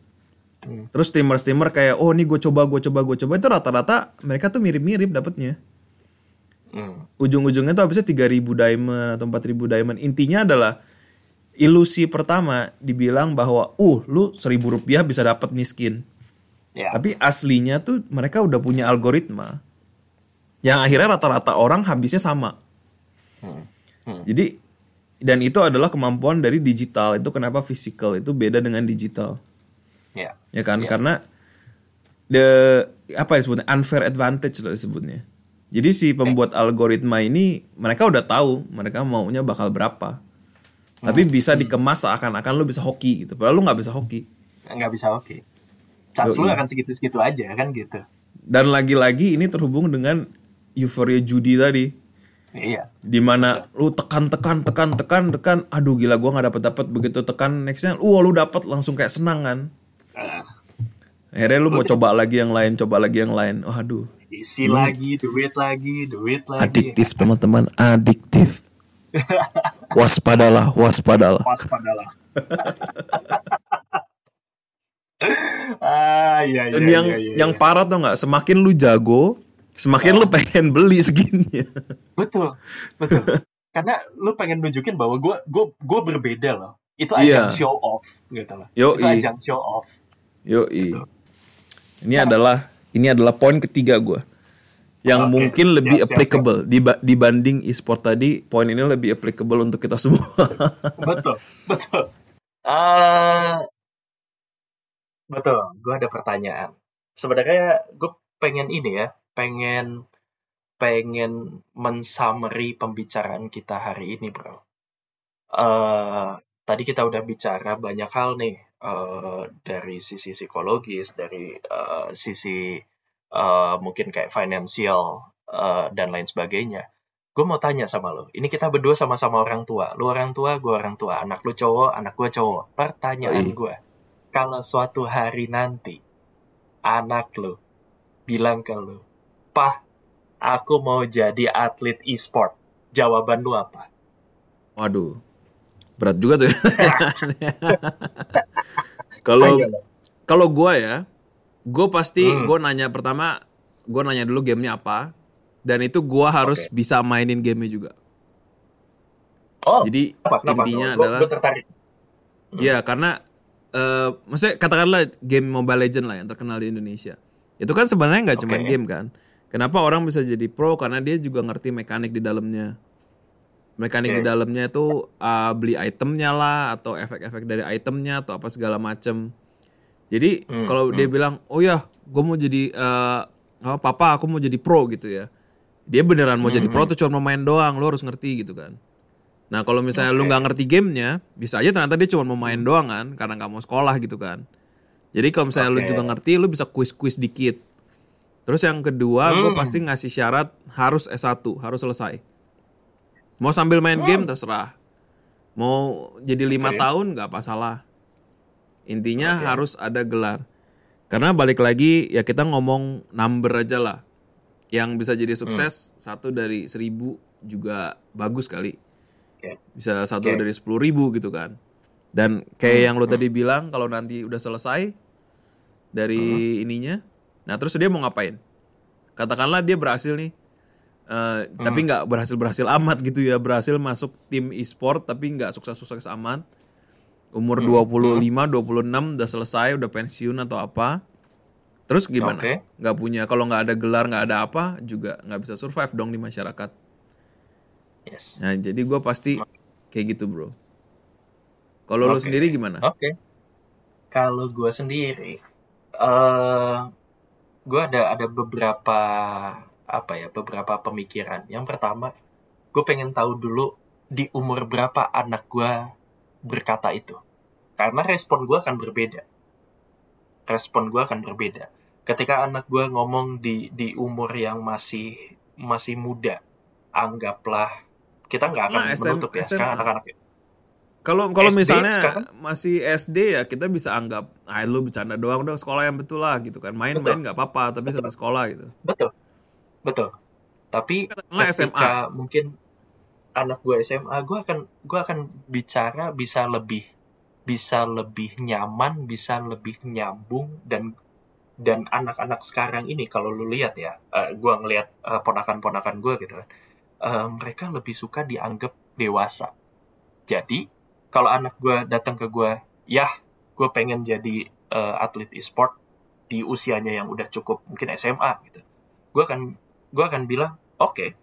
Hmm. Terus streamer-streamer kayak oh nih gue coba gue coba gue coba itu rata-rata mereka tuh mirip-mirip dapetnya. Hmm. Ujung-ujungnya tuh habisnya 3000 diamond atau 4000 diamond. Intinya adalah ilusi pertama dibilang bahwa uh lu 1000 rupiah bisa dapat nih skin. Ya. Tapi aslinya tuh mereka udah punya algoritma yang akhirnya rata-rata orang habisnya sama. Hmm. Hmm. Jadi dan itu adalah kemampuan dari digital. Itu kenapa physical itu beda dengan digital. Ya. Ya kan? Iya. Karena the apa ya disebutnya unfair advantage lah disebutnya. Jadi si pembuat algoritma ini mereka udah tahu mereka maunya bakal berapa. Tapi bisa dikemas seakan-akan lu bisa hoki gitu. Padahal lu nggak bisa hoki. Nggak bisa oke. Chance lu akan segitu-segitu aja kan gitu. Dan lagi-lagi ini terhubung dengan euforia judi tadi. Iya. Di mana lu tekan tekan tekan tekan tekan aduh gila gua nggak dapat dapat begitu tekan nextnya uh lu dapat langsung kayak senang kan Eh, akhirnya lu mau coba lagi yang lain coba lagi yang lain waduh isi lagi, duit lagi, duit lagi. adiktif teman-teman adiktif waspadalah waspadalah Waspadalah. ah, iya, iya, dan yang iya, iya, yang iya. parah tuh nggak semakin lu jago semakin lu pengen beli segini Betul, betul. Karena lu pengen nunjukin bahwa gue gue gue berbeda loh. Itu Iya. ajang show off gitu loh. Yoi. Itu ajang show off. Yoi. Ini adalah ini adalah poin ketiga gua yang Oke, mungkin lebih siap, siap, applicable Diba- dibanding e-sport tadi. Poin ini lebih applicable untuk kita semua. betul, betul. Ah, betul. Gue ada pertanyaan. Sebenarnya gue pengen ini ya, pengen pengen mensummary pembicaraan kita hari ini, bro. Eh, tadi kita udah bicara banyak hal nih eh, dari sisi psikologis, dari eh, sisi eh, mungkin kayak financial eh, dan lain sebagainya. Gue mau tanya sama lo, ini kita berdua sama-sama orang tua. Lu orang tua, gue orang tua. Anak lu cowok, anak gue cowok. Pertanyaan gue, kalau suatu hari nanti anak lu bilang ke lu, Pah, aku mau jadi atlet e-sport. Jawaban lu apa? Waduh. Berat juga tuh. Kalau lo. kalau gua ya, gue pasti Hmm. gua nanya pertama, gua nanya dulu gamenya apa, dan itu gua harus bisa mainin gamenya juga. Oh, Jadi? Kenapa? intinya Gue adalah tertarik. Ya karena eh maksudnya katakanlah game Mobile Legend lah yang terkenal di Indonesia. Itu kan sebenarnya nggak cuma Oke. game kan. Kenapa orang bisa jadi pro? Karena dia juga ngerti mekanik di dalamnya. Mekanik di Oke. dalamnya itu uh, beli itemnya lah atau efek-efek dari itemnya atau apa segala macem. Jadi Hmm, kalau dia bilang, oh ya, gue mau jadi eh apa papa, aku mau jadi pro gitu ya. Dia beneran mau Hmm, jadi pro tuh cuma main doang, lo harus ngerti gitu kan. Nah kalau misalnya lu Oke. nggak ngerti gamenya, bisa aja ternyata dia cuma mau main doang kan, karena nggak mau sekolah gitu kan. Jadi kalau misalnya lu Oke. juga ngerti, lu bisa kuis-kuis dikit. Terus yang kedua, gue Hmm. pasti ngasih syarat harus S1, harus selesai. Mau sambil main game terserah. Mau jadi lima Oke. tahun nggak apa salah. Intinya Oke. harus ada gelar. Karena balik lagi ya kita ngomong number aja lah. Yang bisa jadi sukses satu dari seribu juga bagus kali. Bisa satu Oke. dari sepuluh ribu gitu kan. Dan kayak yang lo tadi bilang kalau nanti udah selesai dari ininya nah terus dia mau ngapain? Katakanlah dia berhasil nih eh, tapi nggak berhasil berhasil amat gitu ya. Berhasil masuk tim e-sport tapi nggak sukses sukses amat umur 25 26 udah selesai udah pensiun atau apa terus gimana Oke. nggak punya kalau nggak ada gelar nggak ada apa juga nggak bisa survive dong di masyarakat Yes. Nah, jadi gue pasti kayak gitu, bro. Kalau lo Oke. sendiri gimana? Oke. Kalau gue sendiri, eh gue ada ada beberapa apa ya beberapa pemikiran. Yang pertama, gue pengen tahu dulu di umur berapa anak gue berkata itu. Karena respon gue akan berbeda. Respon gue akan berbeda. Ketika anak gue ngomong di di umur yang masih masih muda, anggaplah kita nggak akan Nah, SM menutup ya sekarang SMA. anak-anak Kalau kalau SD misalnya sekarang? masih SD ya kita bisa anggap, ah lu bercanda doang udah sekolah yang betul lah gitu kan. Main-main nggak apa-apa, tapi sampai sekolah gitu. Betul, betul. Tapi Katakanlah ketika mungkin anak gue SMA, gue akan gue akan bicara bisa lebih bisa lebih nyaman, bisa lebih nyambung dan dan anak-anak sekarang ini kalau lu lihat ya, eh, gue ngelihat eh, ponakan-ponakan gue gitu kan, eh, mereka lebih suka dianggap dewasa. Jadi kalau anak gue datang ke gue, ya gue pengen jadi eh, atlet e-sport di usianya yang udah cukup mungkin SMA gitu, gue akan gue akan bilang, oke,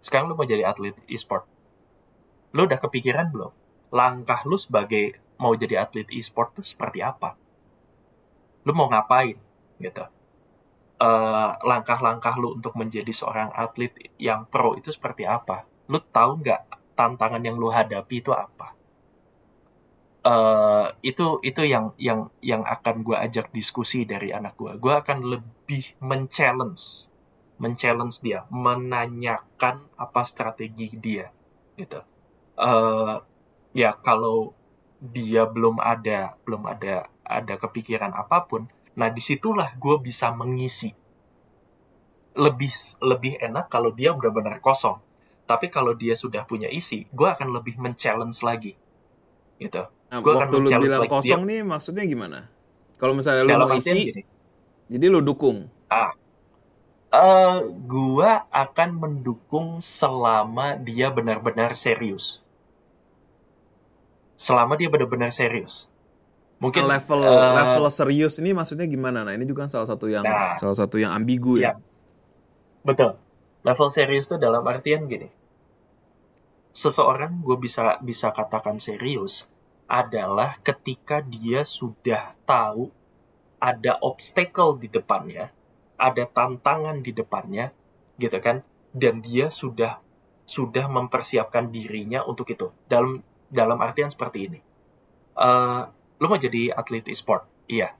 sekarang lu mau jadi atlet e-sport, lu udah kepikiran belum langkah lu sebagai mau jadi atlet e-sport tuh seperti apa? Lu mau ngapain? Gitu. Uh, langkah-langkah lu untuk menjadi seorang atlet yang pro itu seperti apa? Lu tahu nggak tantangan yang lu hadapi itu apa? Uh, itu itu yang yang yang akan gue ajak diskusi dari anak gue gue akan lebih men-challenge men-challenge dia menanyakan apa strategi dia gitu. Uh, ya kalau dia belum ada belum ada ada kepikiran apa pun nah di situlah gue bisa mengisi. Lebih lebih enak kalau dia benar-benar kosong. Tapi kalau dia sudah punya isi gue akan lebih men-challenge lagi. Gitu. Nah, waktu akan lu bilang like kosong dia. nih maksudnya gimana? Kalau misalnya lu dalam mau isi, gini. jadi lu dukung. ah. Eh gua akan mendukung selama dia benar-benar serius selama dia benar-benar serius mungkin level eh, level serius ini maksudnya gimana? Nah, ini juga kan salah satu yang Nah. salah satu yang ambigu ya. Iya. Betul. Level serius itu dalam artian gini. Seseorang gue bisa bisa katakan serius adalah ketika dia sudah tahu ada obstacle di depannya, ada tantangan di depannya, gitu kan? Dan dia sudah sudah mempersiapkan dirinya untuk itu. Dalam dalam artian seperti ini. Eh, lu mau jadi atlet e-sport? Iya.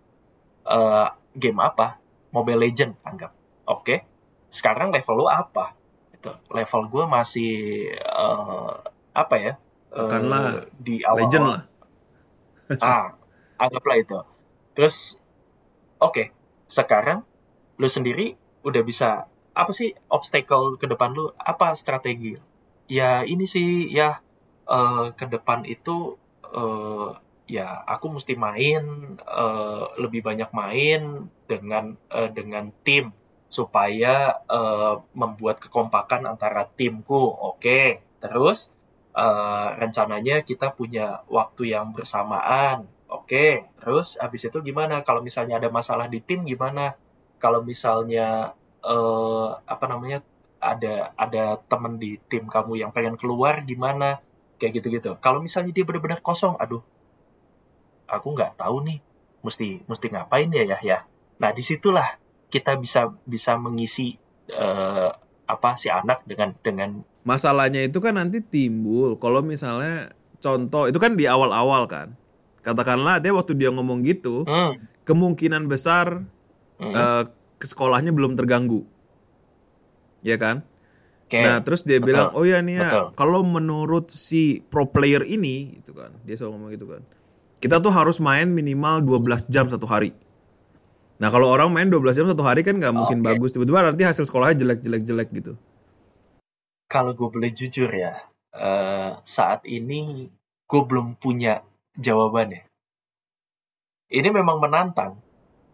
Eh, game apa? Mobile Legend anggap. Oke. Sekarang level lu apa? Gitu. Level gue masih eh, apa ya? Katakanlah di awal Legend lah. ah anggaplah itu terus oke sekarang lu sendiri udah bisa apa sih obstacle ke depan lu apa strategi ya ini sih ya eh, ke depan itu eh, ya aku mesti main eh, lebih banyak main dengan eh, dengan tim supaya eh, membuat kekompakan antara timku oke terus eh, rencananya kita punya waktu yang bersamaan. Oke, terus abis itu gimana? Kalau misalnya ada masalah di tim gimana? Kalau misalnya eh, apa namanya ada ada temen di tim kamu yang pengen keluar gimana? Kayak gitu-gitu. Kalau misalnya dia benar-benar kosong, aduh, aku nggak tahu nih, mesti mesti ngapain ya ya ya. Nah di situlah kita bisa bisa mengisi eh, apa si anak dengan dengan Masalahnya itu kan nanti timbul kalau misalnya contoh itu kan di awal-awal kan. Katakanlah dia waktu dia ngomong gitu, hmm, kemungkinan besar hmm, ke sekolahnya belum terganggu. Ya kan? Oke. Nah, terus dia betul, bilang, "Oh ya nih ya, kalau menurut si pro player ini gitu kan." Dia selalu ngomong gitu kan. Kita tuh harus main minimal 12 jam satu hari. Nah, kalau orang main 12 jam satu hari kan nggak mungkin Oke. bagus. Tiba-tiba nanti hasil sekolahnya jelek-jelek-jelek gitu. Kalau gue boleh jujur ya, eh, saat ini gue belum punya jawabannya. Ini memang menantang.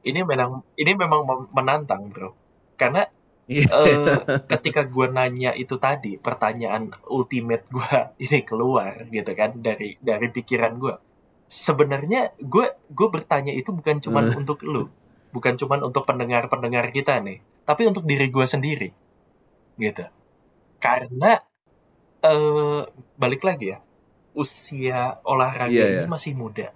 Ini memang ini memang mem- menantang, bro. Karena Iya. eh, ketika gue nanya itu tadi, pertanyaan ultimate gue ini keluar gitu kan dari dari pikiran gue. Sebenarnya gue gue bertanya itu bukan cuman Eh. untuk lu, bukan cuman untuk pendengar-pendengar kita nih, tapi untuk diri gue sendiri, gitu. Karena eh balik lagi ya, usia olahraga Iya, ini iya. masih muda,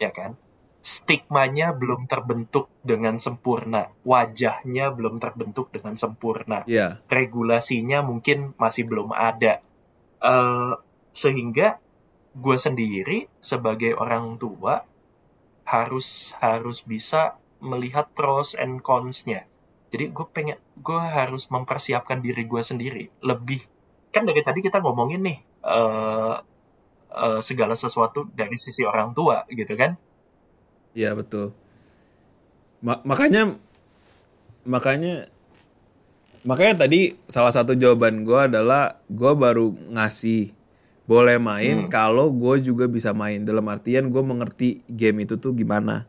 ya kan? Stigmanya belum terbentuk dengan sempurna, wajahnya belum terbentuk dengan sempurna Iya. regulasinya mungkin masih belum ada. Eh, sehingga gue sendiri sebagai orang tua harus harus bisa melihat pros and cons-nya. Jadi gue pengen gue harus mempersiapkan diri gue sendiri lebih kan dari tadi kita ngomongin nih eh eh, segala sesuatu dari sisi orang tua gitu kan. Iya, betul. Ma- makanya makanya makanya tadi salah satu jawaban gue adalah gue baru ngasih boleh main Hmm. kalau gue juga bisa main dalam artian gue mengerti game itu tuh gimana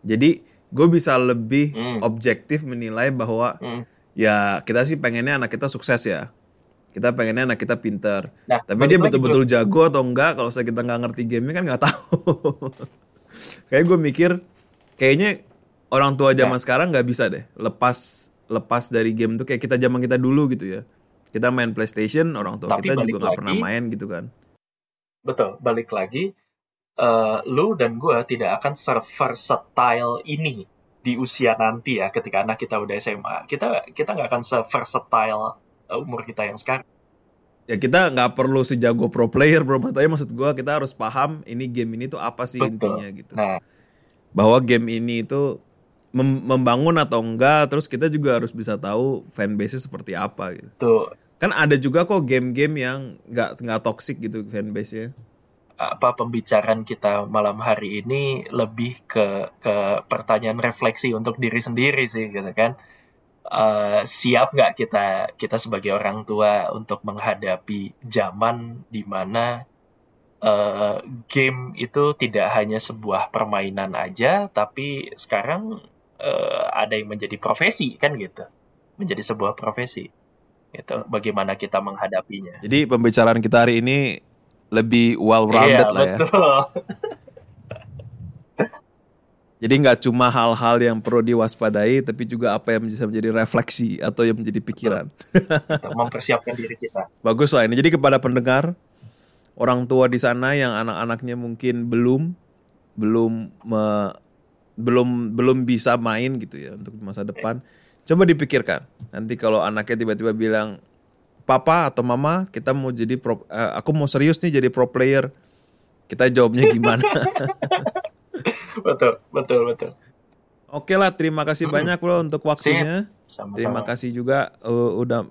jadi gue bisa lebih Hmm. objektif menilai bahwa Hmm. ya kita sih pengennya anak kita sukses ya kita pengennya anak kita pinter Nah, tapi dia betul-betul jago atau enggak kalau saya kita nggak ngerti gamenya kan nggak tahu kayak gue mikir kayaknya orang tua zaman Nah. sekarang nggak bisa deh lepas lepas dari game tuh kayak kita zaman kita dulu gitu ya kita main PlayStation orang tua Tapi kita juga nggak pernah main gitu kan betul. Balik lagi, uh, lu dan gue tidak akan se-versatile ini di usia nanti ya, ketika anak kita udah SMA. Kita kita nggak akan se-versatile umur kita yang sekarang. Ya kita nggak perlu sejago pro player bro, tapi maksud gue kita harus paham ini game ini tuh apa sih Betul. intinya gitu. Nah, bahwa game ini itu mem membangun atau enggak, terus kita juga harus bisa tahu fanbase seperti apa gitu. Tuh. Kan ada juga kok game-game yang nggak nggak toxic gitu fanbase-nya. Apa pembicaraan kita malam hari ini lebih ke ke pertanyaan refleksi untuk diri sendiri sih gitu kan uh, siap nggak kita kita sebagai orang tua untuk menghadapi zaman di mana uh, game itu tidak hanya sebuah permainan aja, tapi sekarang uh, ada yang menjadi profesi kan gitu, menjadi sebuah profesi. Gitu. Bagaimana kita menghadapinya? Jadi pembicaraan kita hari ini lebih well rounded iya, lah ya. Betul. Jadi nggak cuma hal-hal yang perlu diwaspadai, tapi juga apa yang bisa menjadi refleksi atau yang menjadi pikiran. Mempersiapkan diri kita. Bagus lah ini. Jadi kepada pendengar, orang tua di sana yang anak-anaknya mungkin belum belum me, belum belum bisa main gitu ya untuk masa depan, coba dipikirkan. Nanti kalau anaknya tiba-tiba bilang, "Papa atau Mama, kita mau jadi pro, uh, aku mau serius nih jadi pro player." Kita jawabnya gimana? betul, betul, betul. Oke lah, terima kasih banyak bro untuk waktunya. Sama-sama. Terima kasih juga uh, udah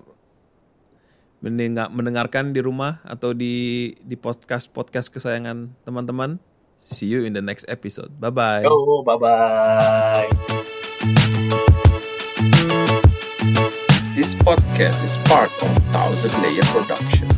mendengar, mendengarkan di rumah atau di di podcast podcast kesayangan teman-teman. See you in the next episode. Bye bye. Yo, bye bye. This podcast is part of Thousand Layer Production.